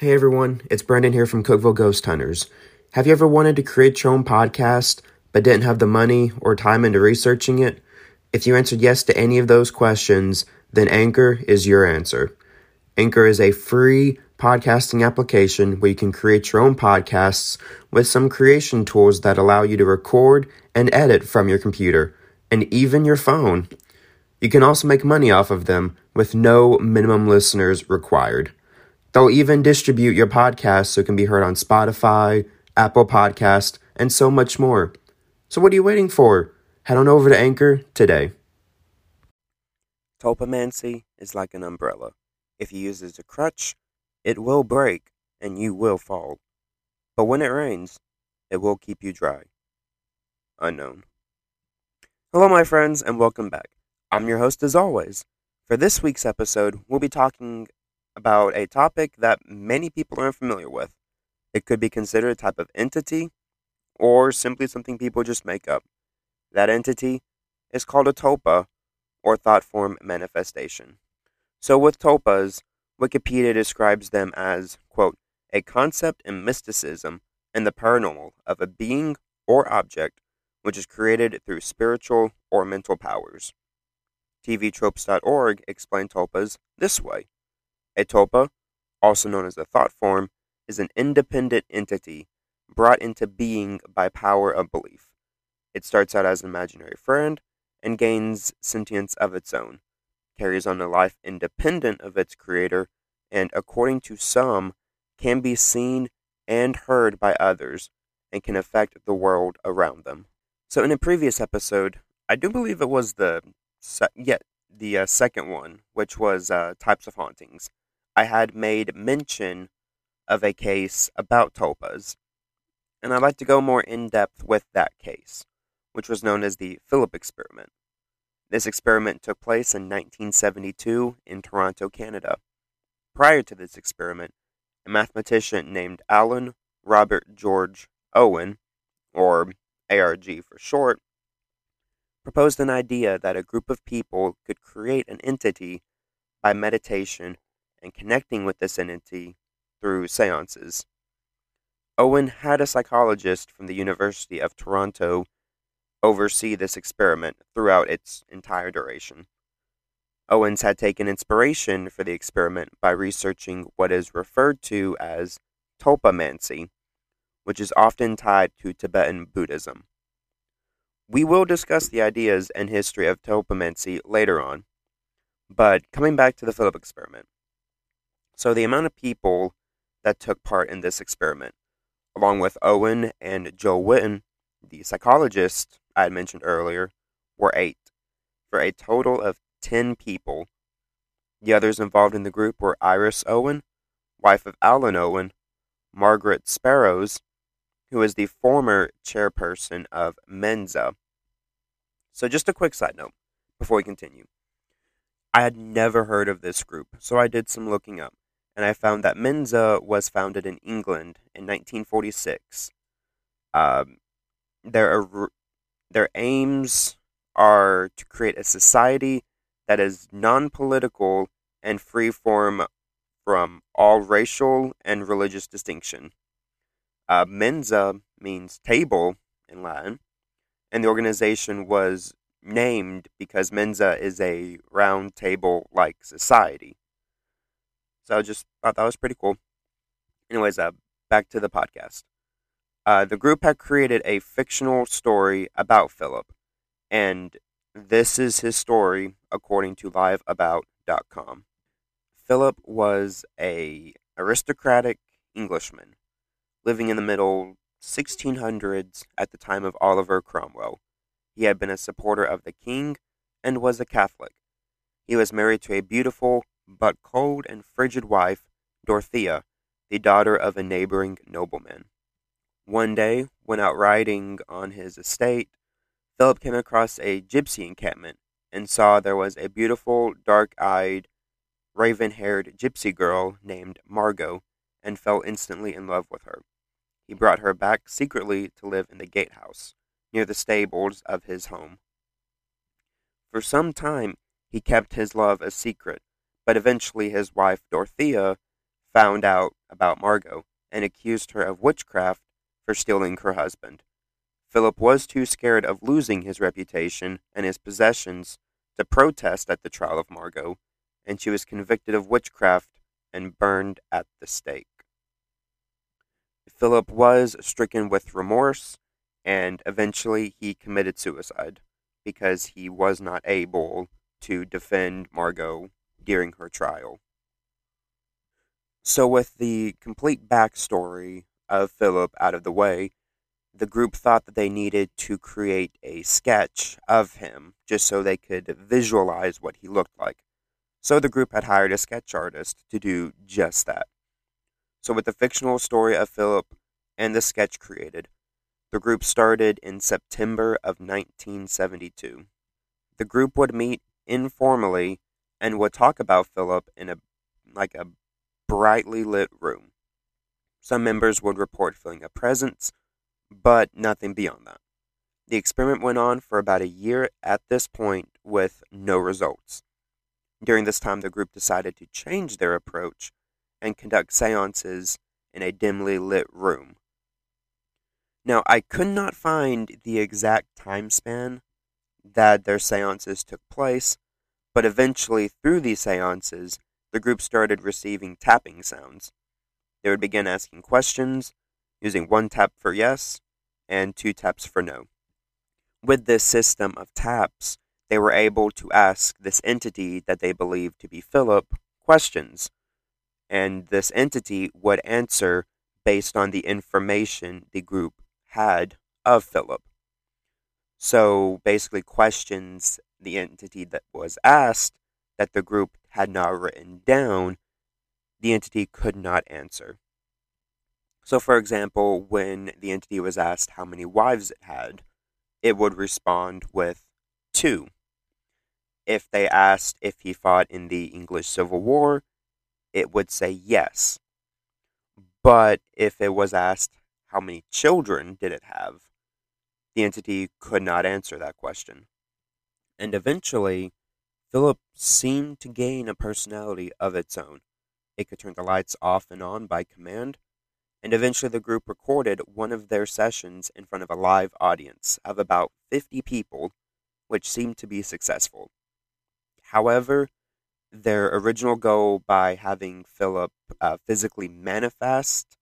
Hey everyone, it's Brendan here from Cookeville Ghost Hunters. Have you ever wanted to create your own podcast but didn't have the money or time into researching it? If you answered yes to any of those questions, then Anchor is your answer. Anchor is a free podcasting application where you can create your own podcasts with some creation tools that allow you to record and edit from your computer and even your phone. You can also make money off of them with no minimum listeners required. They'll even distribute your podcast so it can be heard on Spotify, Apple Podcast, and so much more. So what are you waiting for? Head on over to Anchor today. Tulpamancy is like an umbrella. If you use it as a crutch, it will break and you will fall. But when it rains, it will keep you dry. Unknown. Hello, my friends, and welcome back. I'm your host as always. For this week's episode, we'll be talking about a topic that many people aren't familiar with. It could be considered a type of entity or simply something people just make up. That entity is called a tulpa or thought form manifestation. So, with tulpas, Wikipedia describes them as, quote, a concept in mysticism and the paranormal of a being or object which is created through spiritual or mental powers. TVTropes.org explained tulpas this way a tulpa, also known as a thought form, is an independent entity brought into being by power of belief. It starts out as an imaginary friend and gains sentience of its own, carries on a life independent of its creator, and according to some, can be seen and heard by others and can affect the world around them. So, in a previous episode, I do believe it was the se- yeah, the uh, second one, which was uh, types of hauntings. I had made mention of a case about tulpas, and I'd like to go more in depth with that case, which was known as the Philip experiment. This experiment took place in 1972 in Toronto, Canada. Prior to this experiment, a mathematician named Alan Robert George Owen, or ARG for short, proposed an idea that a group of people could create an entity by meditation and connecting with this entity through seances. Owen had a psychologist from the University of Toronto oversee this experiment throughout its entire duration. Owens had taken inspiration for the experiment by researching what is referred to as tulpamancy, which is often tied to Tibetan Buddhism. We will discuss the ideas and history of tulpamancy later on, but coming back to the Philip experiment. So, the amount of people that took part in this experiment, along with Owen and Joel Whitton, the psychologist I had mentioned earlier, were eight, for a total of 10 people. The others involved in the group were Iris Owen, wife of Alan Owen, Margaret Sparrows, who is the former chairperson of Mensa. So, just a quick side note before we continue. I had never heard of this group, so I did some looking up and I found that Mensa was founded in England in 1946. Um, their their aims are to create a society that is non-political and free from from all racial and religious distinction. Uh, Mensa means table in Latin, and the organization was named because Mensa is a round table like society. So I just thought that was pretty cool. Anyways, uh, back to the podcast. Uh, the group had created a fictional story about Philip, and this is his story according to liveabout.com. Philip was a aristocratic Englishman living in the middle 1600s at the time of Oliver Cromwell. He had been a supporter of the king and was a Catholic. He was married to a beautiful but cold and frigid wife, Dorothea, the daughter of a neighboring nobleman. One day, when out riding on his estate, Philip came across a gypsy encampment and saw there was a beautiful, dark eyed, raven haired gypsy girl named Margot and fell instantly in love with her. He brought her back secretly to live in the gatehouse, near the stables of his home. For some time he kept his love a secret, but eventually his wife Dorothea found out about Margot and accused her of witchcraft for stealing her husband. Philip was too scared of losing his reputation and his possessions to protest at the trial of Margot, and she was convicted of witchcraft and burned at the stake. Philip was stricken with remorse, and eventually he committed suicide because he was not able to defend Margot during her trial. So, with the complete backstory of Philip out of the way, the group thought that they needed to create a sketch of him just so they could visualize what he looked like. So, the group had hired a sketch artist to do just that. So, with the fictional story of Philip and the sketch created, the group started in September of 1972. The group would meet informally and would talk about Philip in a like a brightly lit room. Some members would report feeling a presence, but nothing beyond that. The experiment went on for about a year at this point with no results. During this time, the group decided to change their approach and conduct seances in a dimly lit room. Now, I could not find the exact time span that their seances took place, but eventually, through these seances, the group started receiving tapping sounds. They would begin asking questions, using one tap for yes and two taps for no. With this system of taps, they were able to ask this entity that they believed to be Philip questions, and this entity would answer based on the information the group had of Philip. So basically, questions the entity that was asked that the group had not written down, the entity could not answer. So, for example, when the entity was asked how many wives it had, it would respond with two. If they asked if he fought in the English Civil War, it would say yes. But if it was asked how many children did it have, the entity could not answer that question. And eventually, Philip seemed to gain a personality of its own. It could turn the lights off and on by command, and eventually the group recorded one of their sessions in front of a live audience of about 50 people, which seemed to be successful. However, their original goal by having Philip uh, physically manifest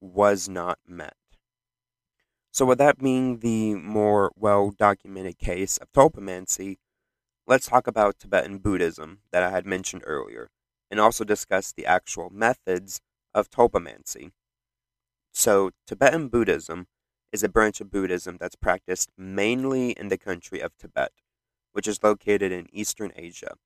was not met. So, with that being the more well documented case of tulpamancy, let's talk about Tibetan Buddhism that I had mentioned earlier, and also discuss the actual methods of tulpamancy. So, Tibetan Buddhism is a branch of Buddhism that's practiced mainly in the country of Tibet, which is located in Eastern Asia.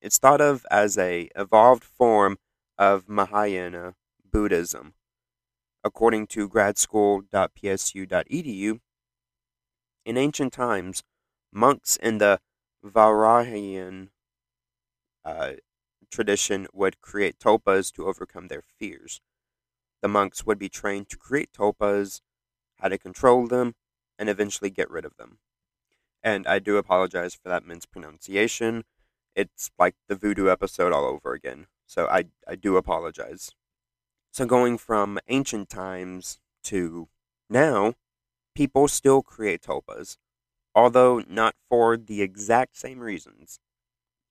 It's thought of as a evolved form of Mahayana Buddhism, according to gradschool.psu.edu, in ancient times, monks in the Vajrayana uh, tradition would create tulpas to overcome their fears. The monks would be trained to create tulpas, how to control them, and eventually get rid of them. And I do apologize for that mispronunciation. It's like the voodoo episode all over again. So I, I do apologize. So, going from ancient times to now, people still create tulpas, although not for the exact same reasons.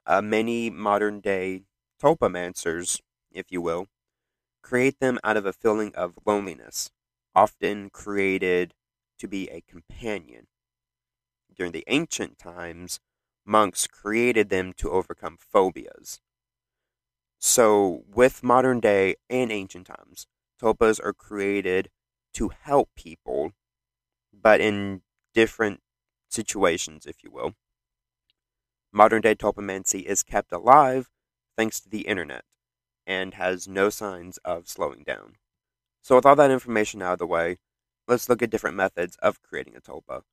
Uh, many modern day tulpamancers, if you will, create them out of a feeling of loneliness, often created to be a companion. During the ancient times, monks created them to overcome phobias. So, with modern day and ancient times, tulpas are created to help people, but in different situations, if you will. Modern day tulpamancy is kept alive thanks to the internet and has no signs of slowing down. So, with all that information out of the way, let's look at different methods of creating a tulpa.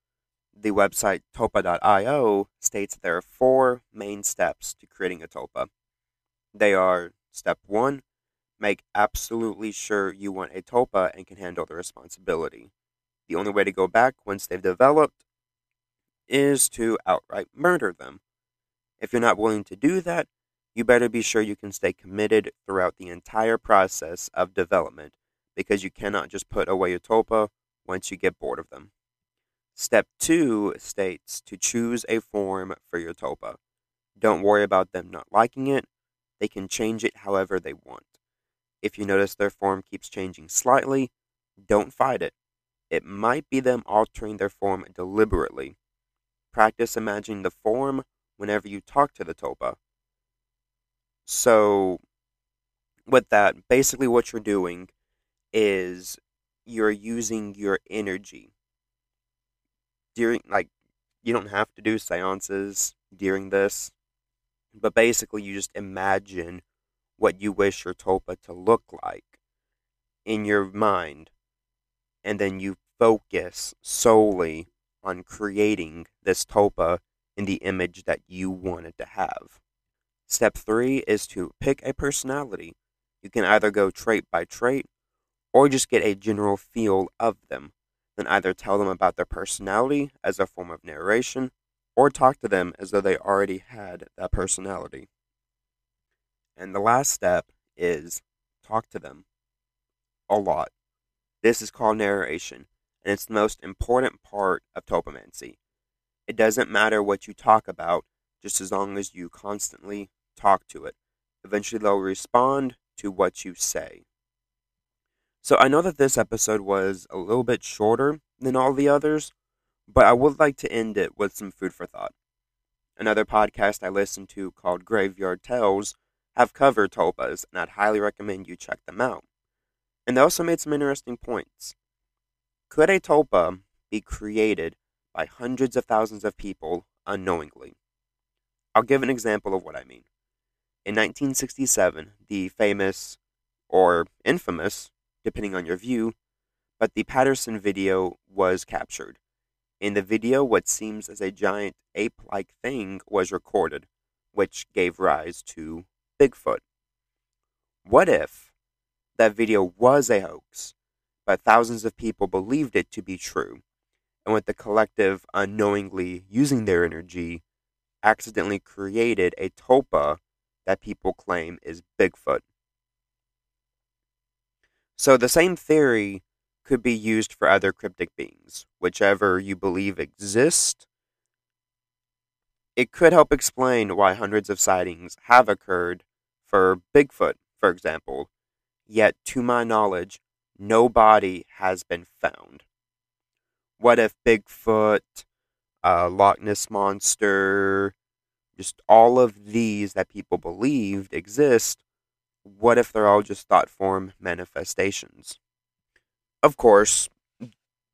The website tulpa.io states there are four main steps to creating a tulpa. They are step one, make absolutely sure you want a tulpa and can handle the responsibility. The only way to go back once they've developed is to outright murder them. If you're not willing to do that, you better be sure you can stay committed throughout the entire process of development because you cannot just put away your tulpa once you get bored of them. Step 2 states to choose a form for your tulpa. Don't worry about them not liking it, they can change it however they want. If you notice their form keeps changing slightly, don't fight it. It might be them altering their form deliberately. Practice imagining the form whenever you talk to the tulpa. So, with that, basically what you're doing is you're using your energy during, like, you don't have to do seances during this, but basically you just imagine what you wish your tulpa to look like in your mind, and then you focus solely on creating this tulpa in the image that you want it to have. Step three is to pick a personality. You can either go trait by trait or just get a general feel of them. Then either tell them about their personality as a form of narration or talk to them as though they already had that personality. And the last step is talk to them a lot. This is called narration, and it's the most important part of tulpamancy. It doesn't matter what you talk about, just as long as you constantly talk to it. Eventually, they'll respond to what you say. So, I know that this episode was a little bit shorter than all the others, but I would like to end it with some food for thought. Another podcast I listened to called Graveyard Tales have covered tulpas, and I'd highly recommend you check them out. And they also made some interesting points. Could a tulpa be created by hundreds of thousands of people unknowingly? I'll give an example of what I mean. In 1967, the famous, or infamous, depending on your view, but the Patterson video was captured. In the video, what seems as a giant ape like thing was recorded, which gave rise to Bigfoot. What if that video was a hoax, but thousands of people believed it to be true, and with the collective unknowingly using their energy, accidentally created a tulpa that people claim is Bigfoot. So the same theory could be used for other cryptic beings, whichever you believe exist. It could help explain why hundreds of sightings have occurred for Bigfoot, for example, yet to my knowledge, no body has been found. What if Bigfoot, uh, Loch Ness Monster, just all of these that people believed exist, what if they're all just thought form manifestations? Of course,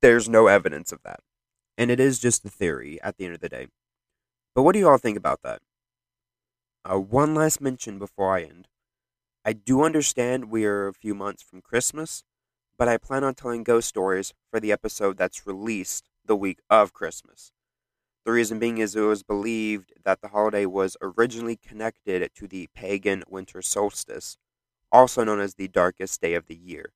there's no evidence of that. And it is just a theory at the end of the day. But what do you all think about that? Uh, one last mention before I end. I do understand we are a few months from Christmas, but I plan on telling ghost stories for the episode that's released the week of Christmas. The reason being is it was believed that the holiday was originally connected to the pagan winter solstice, also known as the darkest day of the year.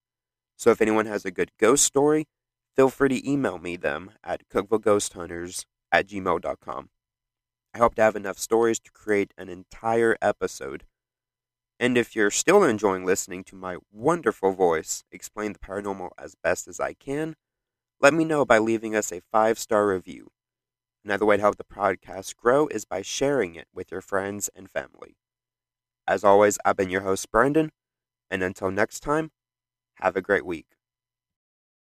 So if anyone has a good ghost story, feel free to email me them at cookevilleghosthunters at gmail.com. I hope to have enough stories to create an entire episode. And if you're still enjoying listening to my wonderful voice explain the paranormal as best as I can, let me know by leaving us a five star review. Another way to help the podcast grow is by sharing it with your friends and family. As always, I've been your host, Brandon, and until next time, have a great week.